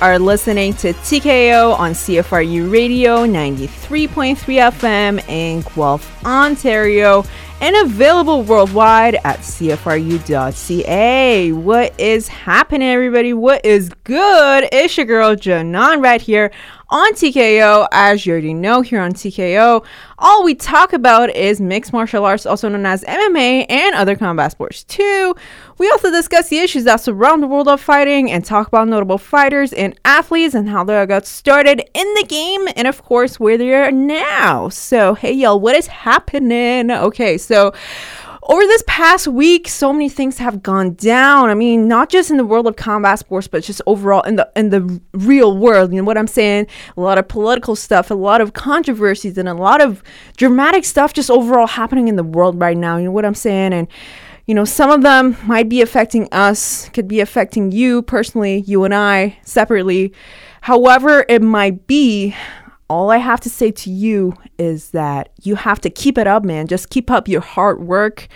are listening to TKO on CFRU Radio 93.3 FM in Guelph, Ontario, and available worldwide at CFRU.ca. What is happening, everybody? What is good? It's your girl Janan right here on TKO. As you already know, here on TKO, all we talk about is mixed martial arts, also known as MMA, and other combat sports too. We also discuss the issues that surround the world of fighting and talk about notable fighters and athletes and how they got started in the game, and of course, where they are now. So, hey, y'all, what is happening? Okay, so over this past week, so many things have gone down. I mean, not just in the world of combat sports, but just overall in the in the real world. You know what I'm saying? A lot of political stuff, a lot of controversies, and a lot of dramatic stuff just overall happening in the world right now. You know what I'm saying? And you know, some of them might be affecting us, could be affecting you personally, you and I separately. However, it might be, all I have to say to you is that you have to keep it up, man. Just keep up your hard work.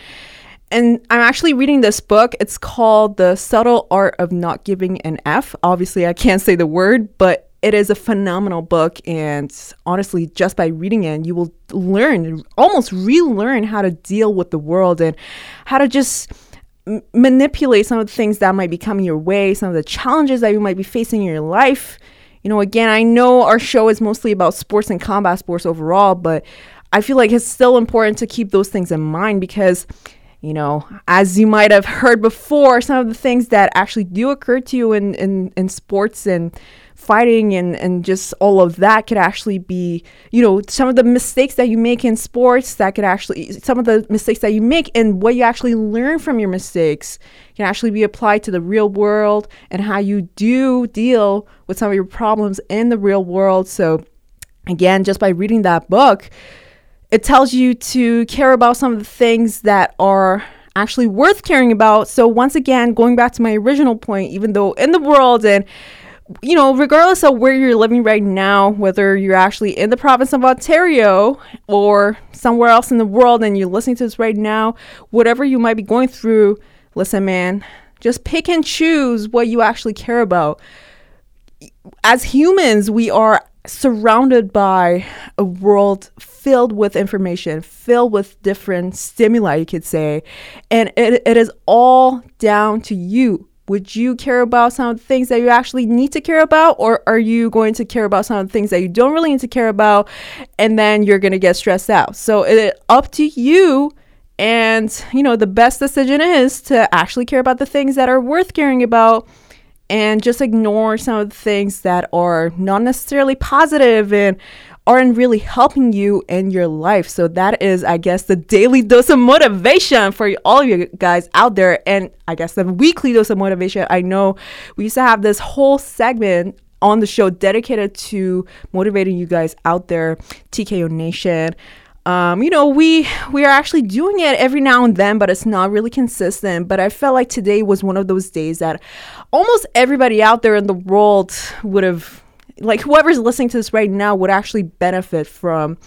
And I'm actually reading this book. It's called The Subtle Art of Not Giving an F. Obviously, I can't say the word, but it is a phenomenal book. And honestly, just by reading it, you will learn, almost relearn how to deal with the world and how to just manipulate some of the things that might be coming your way, some of the challenges that you might be facing in your life you know, again, I know our show is mostly about sports and combat sports overall, but I feel like it's still important to keep those things in mind because, you know, as you might have heard before, some of the things that actually do occur to you in, in, in sports and fighting and, and just all of that could actually be, you know, some of the mistakes that you make in sports that could actually, some of the mistakes that you make and what you actually learn from your mistakes can actually be applied to the real world and how you do deal with some of your problems in the real world. So, again, just by reading that book, it tells you to care about some of the things that are actually worth caring about. So, once again, going back to my original point, even though in the world and you know, regardless of where you're living right now, whether you're actually in the province of Ontario or somewhere else in the world and you're listening to this right now, whatever you might be going through, listen, man, just pick and choose what you actually care about. As humans, we are surrounded by a world filled with information, filled with different stimuli, you could say. And it, it is all down to you would you care about some of the things that you actually need to care about or are you going to care about some of the things that you don't really need to care about and then you're going to get stressed out? So it's up to you and you know the best decision is to actually care about the things that are worth caring about and just ignore some of the things that are not necessarily positive and aren't really helping you in your life. So that is, I guess, the daily dose of motivation for all of you guys out there. And I guess the weekly dose of motivation. I know we used to have this whole segment on the show dedicated to motivating you guys out there, TKO Nation. Um, you know, we we are actually doing it every now and then, but it's not really consistent. But I felt like today was one of those days that almost everybody out there in the world would have like whoever's listening to this right now would actually benefit from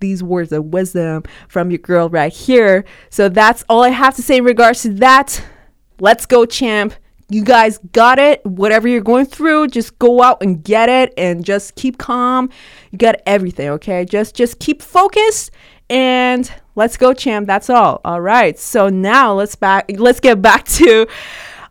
these words of wisdom from your girl right here. So that's all I have to say in regards to that. Let's go, champ. You guys got it. Whatever you're going through, just go out and get it and just keep calm. You got everything, okay? Just just keep focused and let's go, champ. That's all. All right. So now let's back let's get back to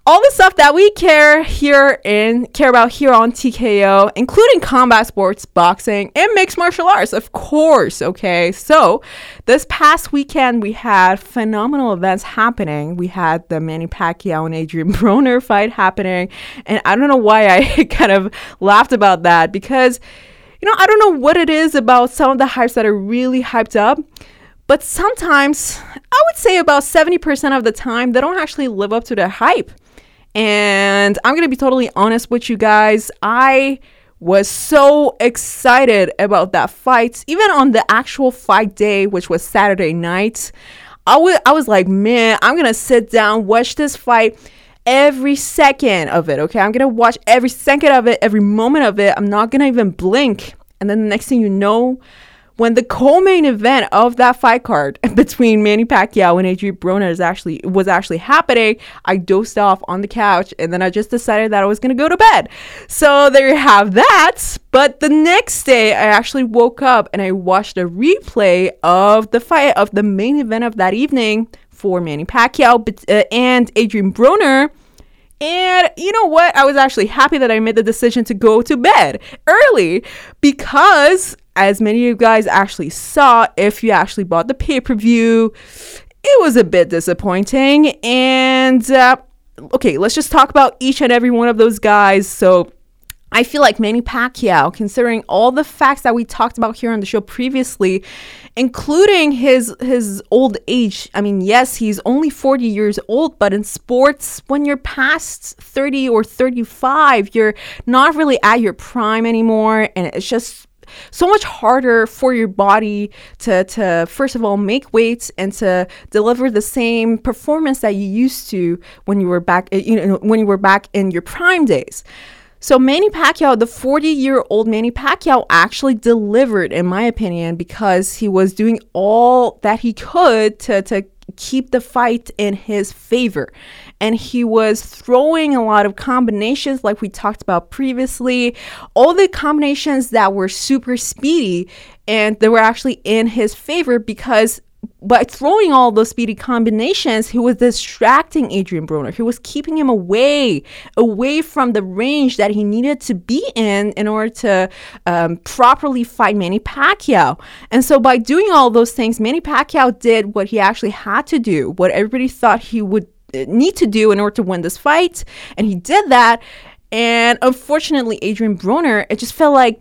all the stuff that we care here in care about here on TKO, including combat sports, boxing, and mixed martial arts, of course. Okay, so this past weekend we had phenomenal events happening. We had the Manny Pacquiao and Adrian Broner fight happening, and I don't know why I kind of laughed about that because you know I don't know what it is about some of the hypes that are really hyped up. But sometimes, I would say about 70% of the time, they don't actually live up to their hype. And I'm going to be totally honest with you guys. I was so excited about that fight. Even on the actual fight day, which was Saturday night, I, w- I was like, man, I'm going to sit down, watch this fight every second of it. Okay. I'm going to watch every second of it, every moment of it. I'm not going to even blink. And then the next thing you know, when the co-main event of that fight card between Manny Pacquiao and Adrian Broner is actually was actually happening, I dozed off on the couch and then I just decided that I was gonna go to bed. So there you have that. But the next day, I actually woke up and I watched a replay of the fight of the main event of that evening for Manny Pacquiao uh, and Adrian Broner. And you know what? I was actually happy that I made the decision to go to bed early because, as many of you guys actually saw, if you actually bought the pay per view, it was a bit disappointing. And uh, okay, let's just talk about each and every one of those guys. So, I feel like Manny Pacquiao, considering all the facts that we talked about here on the show previously, including his his old age. I mean, yes, he's only 40 years old, but in sports, when you're past 30 or 35, you're not really at your prime anymore, and it's just so much harder for your body to to first of all make weights and to deliver the same performance that you used to when you were back you know when you were back in your prime days. So Manny Pacquiao, the 40-year-old Manny Pacquiao actually delivered in my opinion because he was doing all that he could to to keep the fight in his favor. And he was throwing a lot of combinations, like we talked about previously, all the combinations that were super speedy and they were actually in his favor because by throwing all those speedy combinations, he was distracting Adrian Broner. He was keeping him away, away from the range that he needed to be in in order to um, properly fight Manny Pacquiao. And so, by doing all those things, Manny Pacquiao did what he actually had to do, what everybody thought he would uh, need to do in order to win this fight, and he did that. And unfortunately, Adrian Broner, it just felt like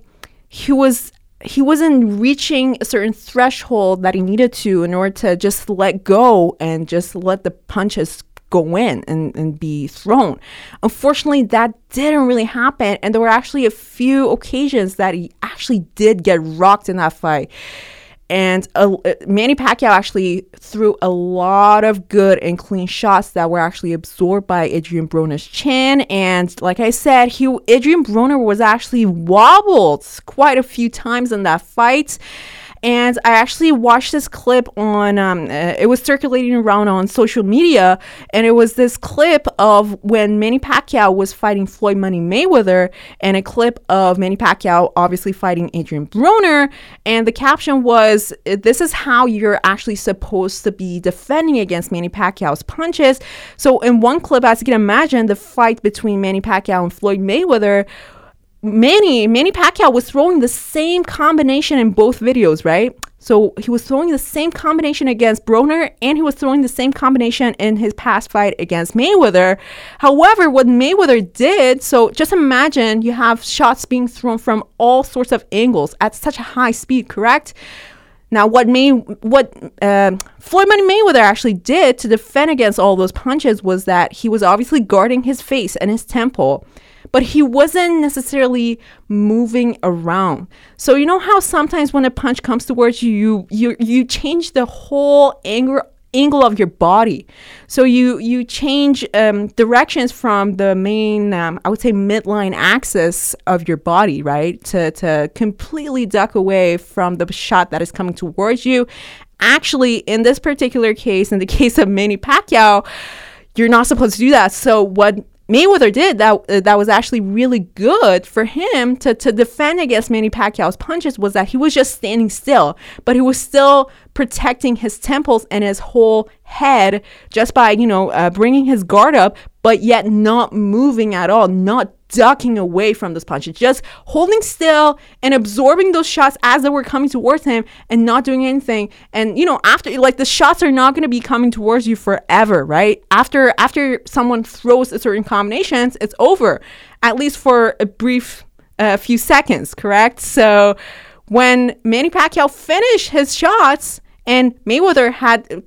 he was he wasn't reaching a certain threshold that he needed to in order to just let go and just let the punches go in and, and be thrown. Unfortunately, that didn't really happen. And there were actually a few occasions that he actually did get rocked in that fight. And uh, Manny Pacquiao actually threw a lot of good and clean shots that were actually absorbed by Adrian Broner's chin. And like I said, he Adrian Broner was actually wobbled quite a few times in that fight. And I actually watched this clip on, um, uh, it was circulating around on social media. And it was this clip of when Manny Pacquiao was fighting Floyd Money Mayweather, and a clip of Manny Pacquiao obviously fighting Adrian Broner. And the caption was, This is how you're actually supposed to be defending against Manny Pacquiao's punches. So, in one clip, as you can imagine, the fight between Manny Pacquiao and Floyd Mayweather Manny Manny Pacquiao was throwing the same combination in both videos, right? So he was throwing the same combination against Broner and he was throwing the same combination in his past fight against Mayweather. However, what Mayweather did, so just imagine you have shots being thrown from all sorts of angles at such a high speed, correct? Now, what May, what uh, Floyd Money Mayweather actually did to defend against all those punches was that he was obviously guarding his face and his temple but he wasn't necessarily moving around. So you know how sometimes when a punch comes towards you, you you, you change the whole angle angle of your body. So you you change um, directions from the main, um, I would say, midline axis of your body, right, to to completely duck away from the shot that is coming towards you. Actually, in this particular case, in the case of Manny Pacquiao, you're not supposed to do that. So what Mayweather did that uh, that was actually really good for him to, to defend against Manny Pacquiao's punches was that he was just standing still, but he was still protecting his temples and his whole head just by you know uh, bringing his guard up, but yet not moving at all, not ducking away from those punches, just holding still and absorbing those shots as they were coming towards him and not doing anything. And you know, after like the shots are not going to be coming towards you forever, right? After after someone throws a certain combinations, it's over, at least for a brief uh, few seconds, correct? So when Manny Pacquiao finished his shots and Mayweather had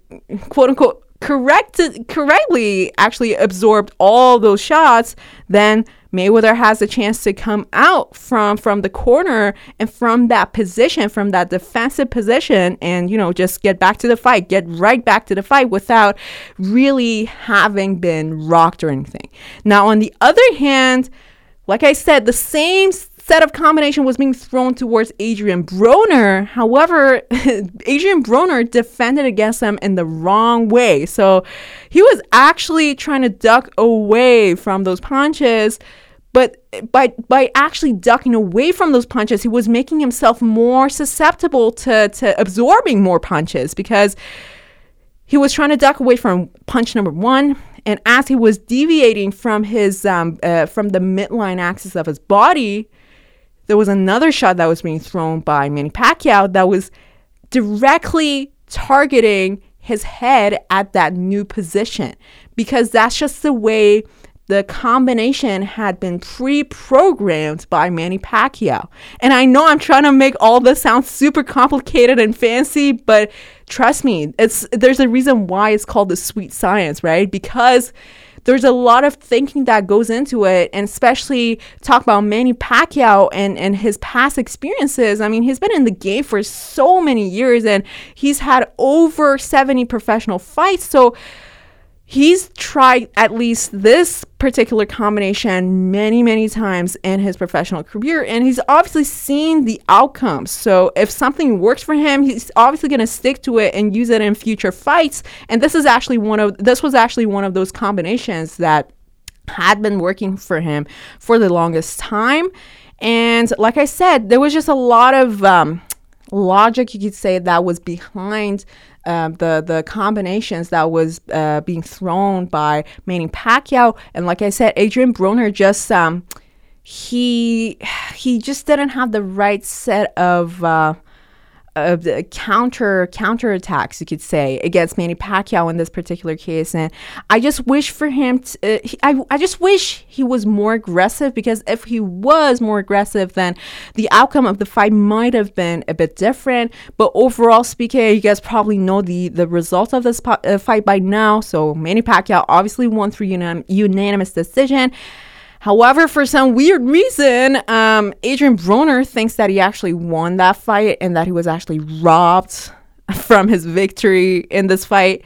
quote unquote correct correctly actually absorbed all those shots, then Mayweather has a chance to come out from from the corner and from that position, from that defensive position, and you know just get back to the fight, get right back to the fight without really having been rocked or anything. Now, on the other hand, like I said, the same set of combination was being thrown towards Adrian Broner. However, Adrian Broner defended against him in the wrong way. So he was actually trying to duck away from those punches. But by by actually ducking away from those punches, he was making himself more susceptible to, to absorbing more punches because he was trying to duck away from punch number one, and as he was deviating from his um, uh, from the midline axis of his body, there was another shot that was being thrown by Manny Pacquiao that was directly targeting his head at that new position because that's just the way the combination had been pre-programmed by Manny Pacquiao. And I know I'm trying to make all this sound super complicated and fancy, but trust me, it's there's a reason why it's called the sweet science, right? Because there's a lot of thinking that goes into it, and especially talk about Manny Pacquiao and, and his past experiences. I mean, he's been in the game for so many years and he's had over 70 professional fights. So he's tried at least this particular combination many many times in his professional career and he's obviously seen the outcomes. So if something works for him he's obviously going to stick to it and use it in future fights. And this is actually one of this was actually one of those combinations that had been working for him for the longest time. And like i said there was just a lot of um, logic you could say that was behind um, the the combinations that was uh, being thrown by Manny Pacquiao, and like I said, Adrian Broner just um, he he just didn't have the right set of uh, the counter counter attacks you could say against Manny Pacquiao in this particular case. And I just wish for him to, uh, he, I, I just wish he was more aggressive because if he was more aggressive then the outcome of the fight might have been a bit different. But overall speaking you guys probably know the the result of this po- uh, fight by now. So Manny Pacquiao obviously won through unan- unanimous decision However, for some weird reason, um, Adrian Broner thinks that he actually won that fight and that he was actually robbed from his victory in this fight.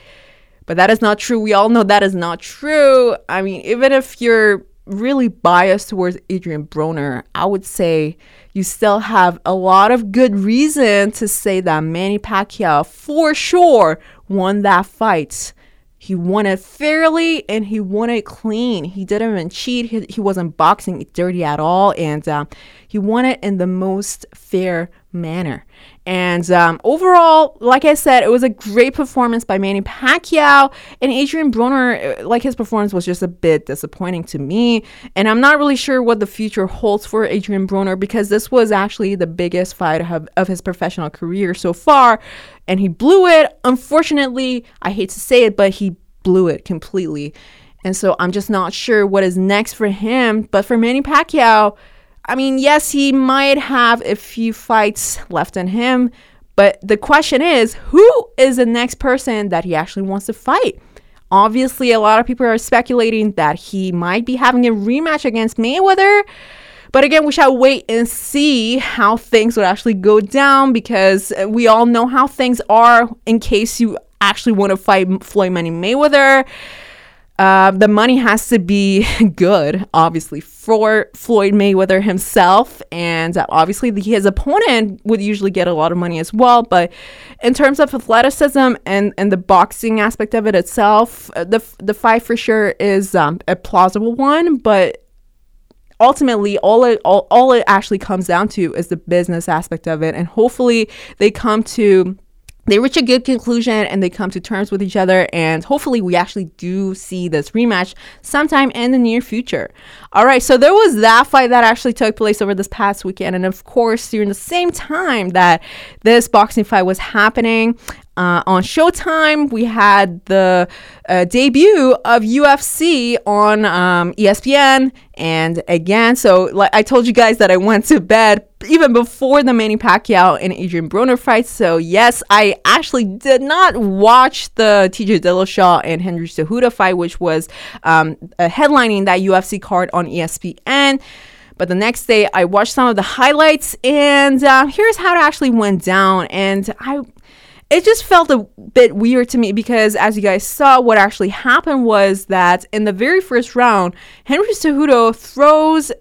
But that is not true. We all know that is not true. I mean, even if you're really biased towards Adrian Broner, I would say you still have a lot of good reason to say that Manny Pacquiao for sure won that fight. He won it fairly and he won it clean. He didn't even cheat. He, he wasn't boxing dirty at all. And uh, he won it in the most fair manner. And um, overall, like I said, it was a great performance by Manny Pacquiao. And Adrian Broner, uh, like his performance was just a bit disappointing to me. And I'm not really sure what the future holds for Adrian Broner because this was actually the biggest fight of, of his professional career so far and he blew it. Unfortunately, I hate to say it, but he blew it completely. And so I'm just not sure what is next for him. But for Manny Pacquiao, I mean, yes, he might have a few fights left in him, but the question is who is the next person that he actually wants to fight? Obviously, a lot of people are speculating that he might be having a rematch against Mayweather. But again, we shall wait and see how things would actually go down because uh, we all know how things are in case you actually want to fight Floyd Money Mayweather. Uh, the money has to be good, obviously, for Floyd Mayweather himself. And obviously, his opponent would usually get a lot of money as well. But in terms of athleticism and, and the boxing aspect of it itself, uh, the, the fight for sure is um, a plausible one. But ultimately all it all, all it actually comes down to is the business aspect of it and hopefully they come to they reach a good conclusion and they come to terms with each other and hopefully we actually do see this rematch sometime in the near future all right so there was that fight that actually took place over this past weekend and of course during the same time that this boxing fight was happening uh, on Showtime, we had the uh, debut of UFC on um, ESPN. And again, so like I told you guys that I went to bed even before the Manny Pacquiao and Adrian Broner fight. So yes, I actually did not watch the TJ Dillashaw and Henry Cejudo fight, which was um, headlining that UFC card on ESPN. But the next day, I watched some of the highlights, and uh, here's how it actually went down. And I it just felt a bit weird to me because, as you guys saw, what actually happened was that in the very first round, Henry Cejudo throws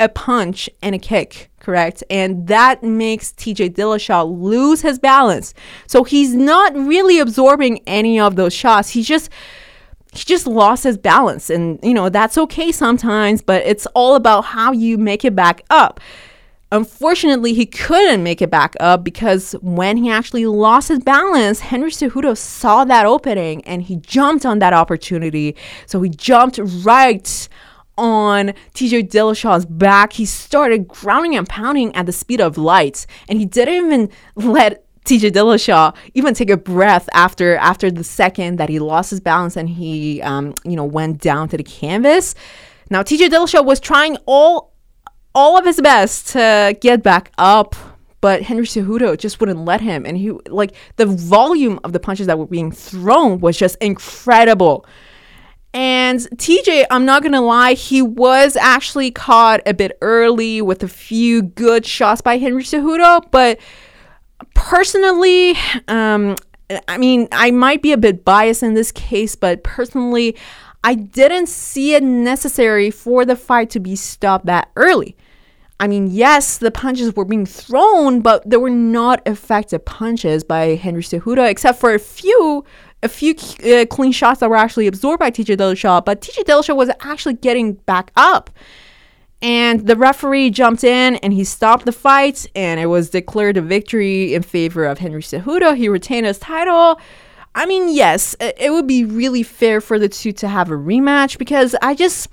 a punch and a kick, correct? And that makes TJ Dillashaw lose his balance. So he's not really absorbing any of those shots. He just he just lost his balance and you know that's okay sometimes but it's all about how you make it back up unfortunately he couldn't make it back up because when he actually lost his balance henry cejudo saw that opening and he jumped on that opportunity so he jumped right on TJ Dillashaw's back. He started grounding and pounding at the speed of light, and he didn't even let TJ Dillashaw even take a breath after after the second that he lost his balance and he um, you know went down to the canvas. Now TJ Dillashaw was trying all all of his best to get back up, but Henry Cejudo just wouldn't let him, and he like the volume of the punches that were being thrown was just incredible. And TJ, I'm not gonna lie, he was actually caught a bit early with a few good shots by Henry Cejudo, but personally, um, I mean, I might be a bit biased in this case, but personally, I didn't see it necessary for the fight to be stopped that early. I mean, yes, the punches were being thrown, but they were not effective punches by Henry Cejudo, except for a few a few uh, clean shots that were actually absorbed by TJ Dillashaw. But TJ Dillashaw was actually getting back up. And the referee jumped in and he stopped the fight, and it was declared a victory in favor of Henry Cejudo. He retained his title. I mean, yes, it would be really fair for the two to have a rematch because I just.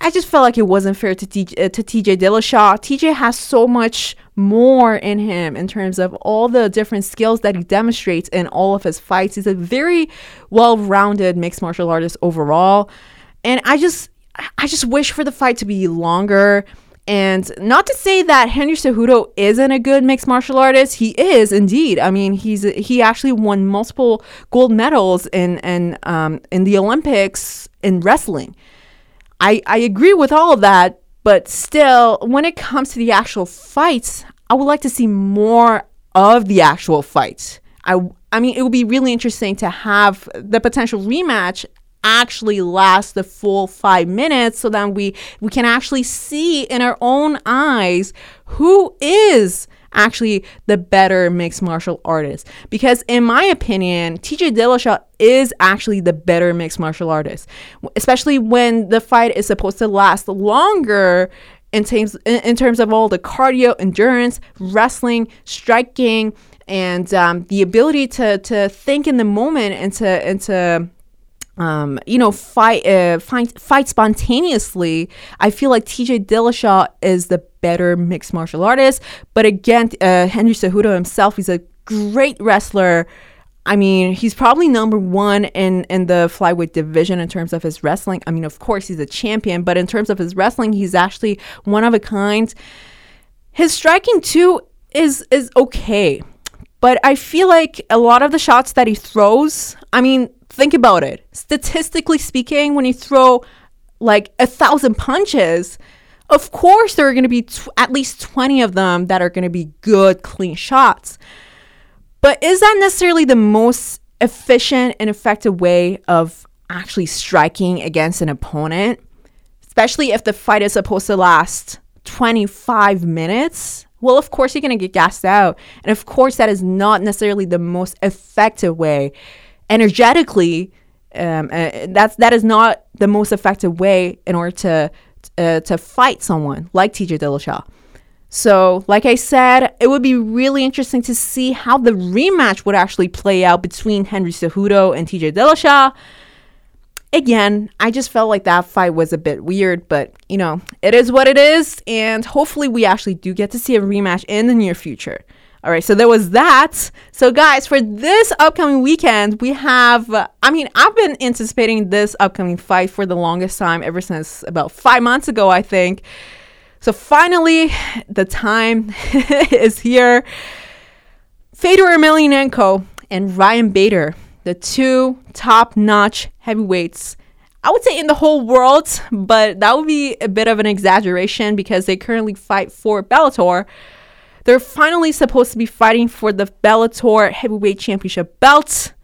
I just felt like it wasn't fair to, T- uh, to TJ Dillashaw. TJ has so much more in him in terms of all the different skills that he demonstrates in all of his fights. He's a very well-rounded mixed martial artist overall. And I just I just wish for the fight to be longer. And not to say that Henry Cejudo isn't a good mixed martial artist, he is indeed. I mean, he's he actually won multiple gold medals in in um, in the Olympics in wrestling. I I agree with all of that, but still, when it comes to the actual fights, I would like to see more of the actual fights. I I mean, it would be really interesting to have the potential rematch actually last the full five minutes so that we we can actually see in our own eyes who is actually the better mixed martial artist. Because in my opinion TJ Dillashaw is actually the better mixed martial artist. Especially when the fight is supposed to last longer in terms in, terms of all the cardio endurance wrestling striking and um, the ability to to think in the moment and to and to um, you know, fight, uh, fight, fight spontaneously. I feel like TJ Dillashaw is the better mixed martial artist. But again, uh, Henry Cejudo himself, he's a great wrestler. I mean, he's probably number one in, in the flyweight division in terms of his wrestling. I mean, of course, he's a champion, but in terms of his wrestling, he's actually one of a kind. His striking too is is okay, but I feel like a lot of the shots that he throws, I mean, Think about it. Statistically speaking, when you throw like a thousand punches, of course there are going to be t- at least 20 of them that are going to be good, clean shots. But is that necessarily the most efficient and effective way of actually striking against an opponent? Especially if the fight is supposed to last 25 minutes? Well, of course, you're going to get gassed out. And of course, that is not necessarily the most effective way energetically, um, uh, that's that is not the most effective way in order to uh, to fight someone like TJ Dillashaw. So, like I said, it would be really interesting to see how the rematch would actually play out between Henry Cejudo and TJ Dillashaw. Again, I just felt like that fight was a bit weird, but you know, it is what it is, and hopefully, we actually do get to see a rematch in the near future. All right, so there was that. So, guys, for this upcoming weekend, we have, uh, I mean, I've been anticipating this upcoming fight for the longest time, ever since about five months ago, I think. So, finally, the time is here. Fedor Emelianenko and Ryan Bader, the two top notch heavyweights. I would say in the whole world, but that would be a bit of an exaggeration because they currently fight for Bellator. They're finally supposed to be fighting for the Bellator Heavyweight Championship belt.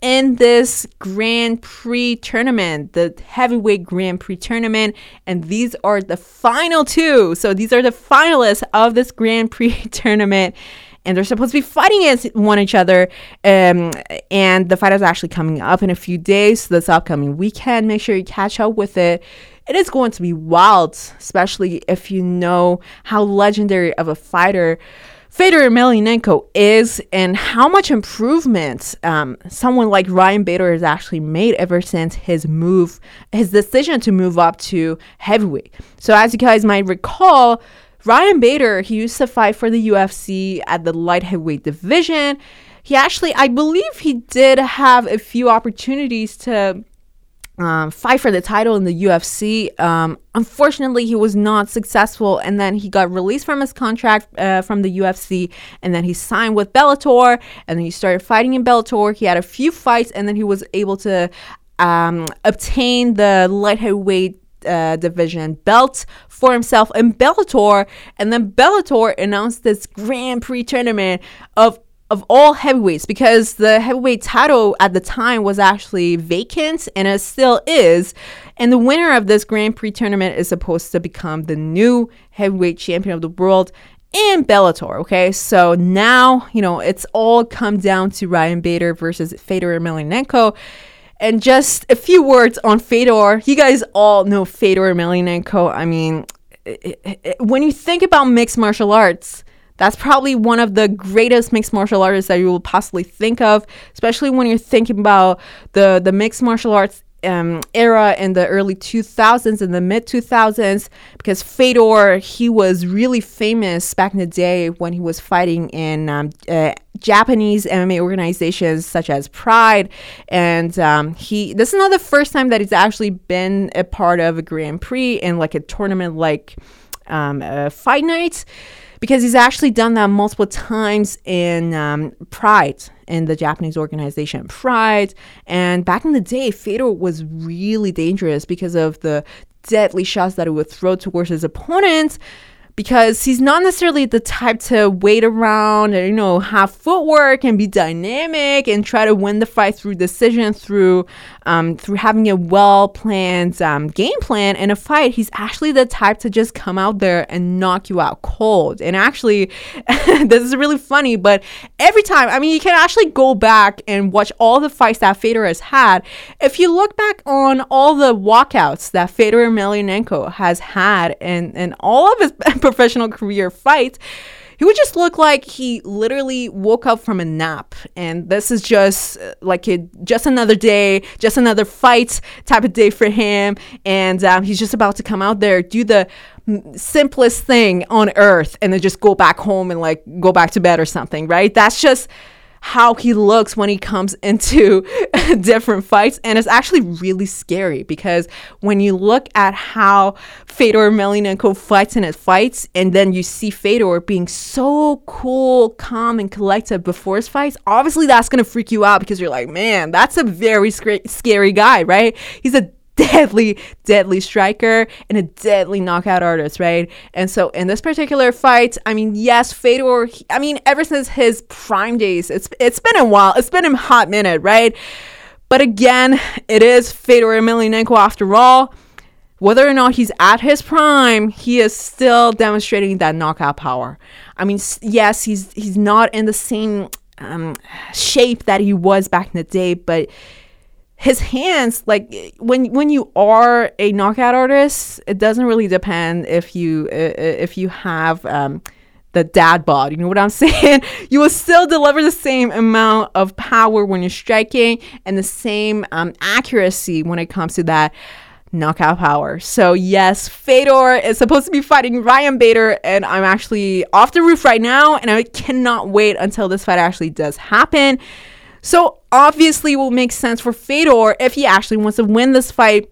in this Grand Prix tournament, the heavyweight Grand Prix tournament. And these are the final two. So these are the finalists of this Grand Prix tournament. And they're supposed to be fighting against one each other. Um, and the fight is actually coming up in a few days, so this upcoming weekend. Make sure you catch up with it it is going to be wild, especially if you know how legendary of a fighter Fedor Emelianenko is and how much improvement um, someone like Ryan Bader has actually made ever since his move, his decision to move up to heavyweight. So, as you guys might recall, Ryan Bader, he used to fight for the UFC at the light heavyweight division. He actually, I believe he did have a few opportunities to um, fight for the title in the UFC. Um, unfortunately, he was not successful, and then he got released from his contract uh, from the UFC, and then he signed with Bellator, and then he started fighting in Bellator. He had a few fights, and then he was able to um, obtain the light heavyweight uh, division belt for himself in Bellator, and then Bellator announced this Grand Prix tournament of of all heavyweights because the heavyweight title at the time was actually vacant and it still is. And the winner of this Grand Prix tournament is supposed to become the new heavyweight champion of the world in Bellator. Okay, so now you know it's all come down to Ryan Bader versus Fedor Emelianenko. And just a few words on Fedor. You guys all know Fedor Emelianenko. I mean, it, it, it, when you think about mixed martial arts, that's probably one of the greatest mixed martial artists that you will possibly think of, especially when you're thinking about the the mixed martial arts um, era in the early 2000s and the mid 2000s because Fedor he was really famous back in the day when he was fighting in um, uh, Japanese MMA organizations such as Pride. And um, he this is not the first time that he's actually been a part of a Grand Prix in like a tournament like um, fight night because he's actually done that multiple times in um, Pride, in the Japanese organization Pride. And back in the day, Fedor was really dangerous because of the deadly shots that he would throw towards his opponents because he's not necessarily the type to wait around and you know have footwork and be dynamic and try to win the fight through decision through um, through having a well planned um, game plan in a fight. He's actually the type to just come out there and knock you out cold. And actually, this is really funny, but every time, I mean, you can actually go back and watch all the fights that Fedor has had. If you look back on all the walkouts that Fedor Emelianenko has had and and all of his professional career fights, he would just look like he literally woke up from a nap. And this is just uh, like a, just another day just another fight type of day for him. And um, he's just about to come out there do the simplest thing on earth and then just go back home and like go back to bed or something right? That's just how he looks when he comes into different fights. And it's actually really scary because when you look at how Fedor Emelianenko fights in his fights, and then you see Fedor being so cool, calm, and collected before his fights, obviously that's going to freak you out because you're like, man, that's a very sc- scary guy, right? He's a deadly, deadly striker and a deadly knockout artist, right? And so in this particular fight, I mean, yes, Fedor, I mean, ever since his prime days, it's it's been a while, it's been a hot minute, right? But again, it is Fedor Emelianenko after all. Whether or not he's at his prime, he is still demonstrating that knockout power. I mean, yes, he's he's not in the same um, shape that he was back in the day, but his hands like when when you are a knockout artist it doesn't really depend if you if you have um, the dad bod you know what i'm saying you will still deliver the same amount of power when you're striking and the same um, accuracy when it comes to that knockout power. So yes, Fedor is supposed to be fighting Ryan Bader, and I'm actually off the roof right now, and I cannot wait until this fight actually does happen. So obviously, it will make sense for Fedor if he actually wants to win this fight.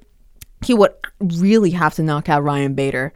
He would really have to knock out Ryan Bader.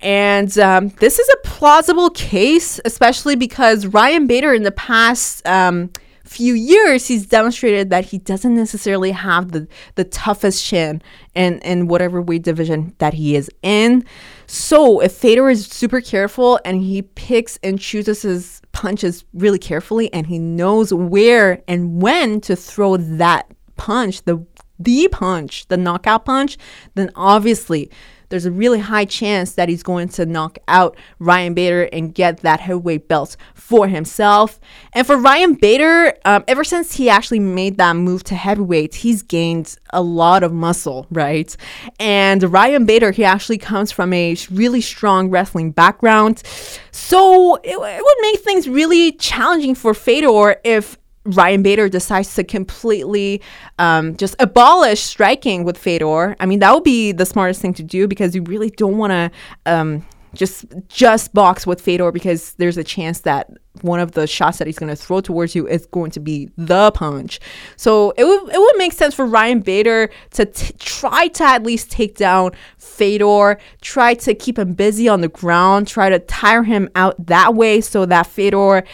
And um, this is a plausible case, especially because Ryan Bader in the past um, few years, he's demonstrated that he doesn't necessarily have the, the toughest chin in, in whatever weight division that he is in. So if Fedor is super careful and he picks and chooses his punches really carefully and he knows where and when to throw that punch, the the punch, the knockout punch, then obviously there's a really high chance that he's going to knock out Ryan Bader and get that heavyweight belt for himself. And for Ryan Bader, um, ever since he actually made that move to heavyweight, he's gained a lot of muscle, right? And Ryan Bader, he actually comes from a really strong wrestling background. So it, it would make things really challenging for Fedor if Ryan Bader decides to completely um, just abolish striking with Fedor, I mean that would be the smartest thing to do because you really don't want to um, just just box with Fedor because there's a chance that one of the shots that he's going to throw towards you is going to be the punch. So it would it would make sense for Ryan Bader to t- try to at least take down Fedor, try to keep him busy on the ground, try to tire him out that way so that Fedor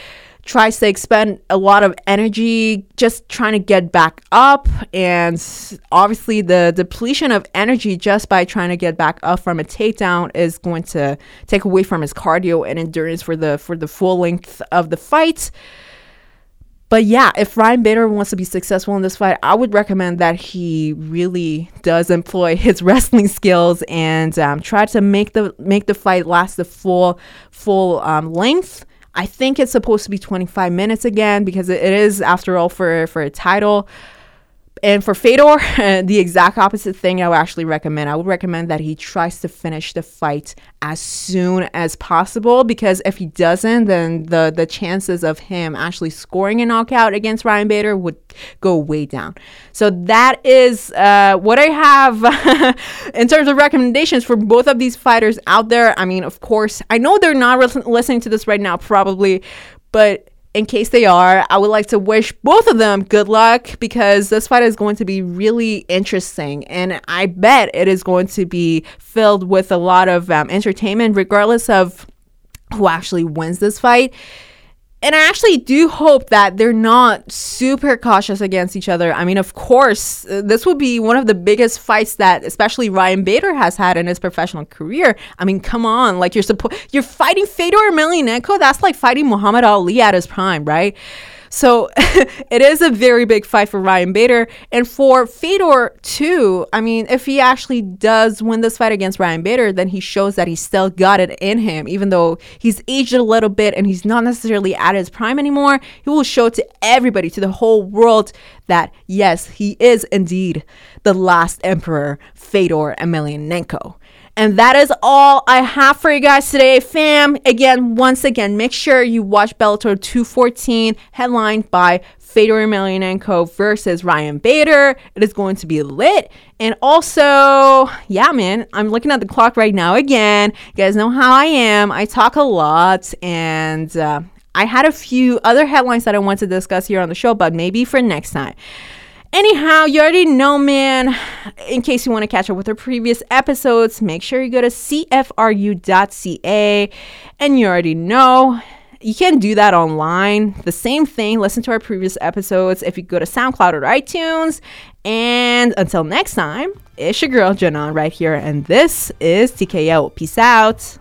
tries to expend a lot of energy just trying to get back up and obviously the depletion of energy just by trying to get back up from a takedown is going to take away from his cardio and endurance for the for the full length of the fight. But yeah, if Ryan Bader wants to be successful in this fight, I would recommend that he really does employ his wrestling skills and um, try to make the make the fight last the full full um, length I think it's supposed to be 25 minutes again because it is, after all, for for a title. And for Fedor, the exact opposite thing I would actually recommend. I would recommend that he tries to finish the fight as soon as possible because if he doesn't, then the the chances of him actually scoring a knockout against Ryan Bader would go way down. So that is uh, what I have in terms of recommendations for both of these fighters out there. I mean, of course, I know they're not re- listening to this right now, probably, but in case they are, I would like to wish both of them good luck because this fight is going to be really interesting. And I bet it is going to be filled with a lot of um, entertainment, regardless of who actually wins this fight and I actually do hope that they're not super cautious against each other. I mean, of course, uh, this will be one of the biggest fights that especially Ryan Bader has had in his professional career. I mean, come on, like you're supposed you're fighting Fedor Emelianenko. That's like fighting Muhammad Ali at his prime, right? So it is a very big fight for Ryan Bader. And for Fedor, too, I mean, if he actually does win this fight against Ryan Bader, then he shows that he's still got it in him. Even though he's aged a little bit and he's not necessarily at his prime anymore, he will show to everybody, to the whole world, that yes, he is indeed the last emperor, Fedor Emelianenko. And that is all I have for you guys today, fam. Again, once again, make sure you watch Bellator 214, headlined by Fedor Emelianenko versus Ryan Bader. It is going to be lit. And also, yeah, man, I'm looking at the clock right now again. You guys know how I am. I talk a lot, and uh, I had a few other headlines that I want to discuss here on the show, but maybe for next time. Anyhow, you already know, man. In case you want to catch up with our previous episodes, make sure you go to cfru.ca. And you already know, you can do that online. The same thing, listen to our previous episodes if you go to SoundCloud or iTunes. And until next time, it's your girl, Janan, right here. And this is TKO. Peace out.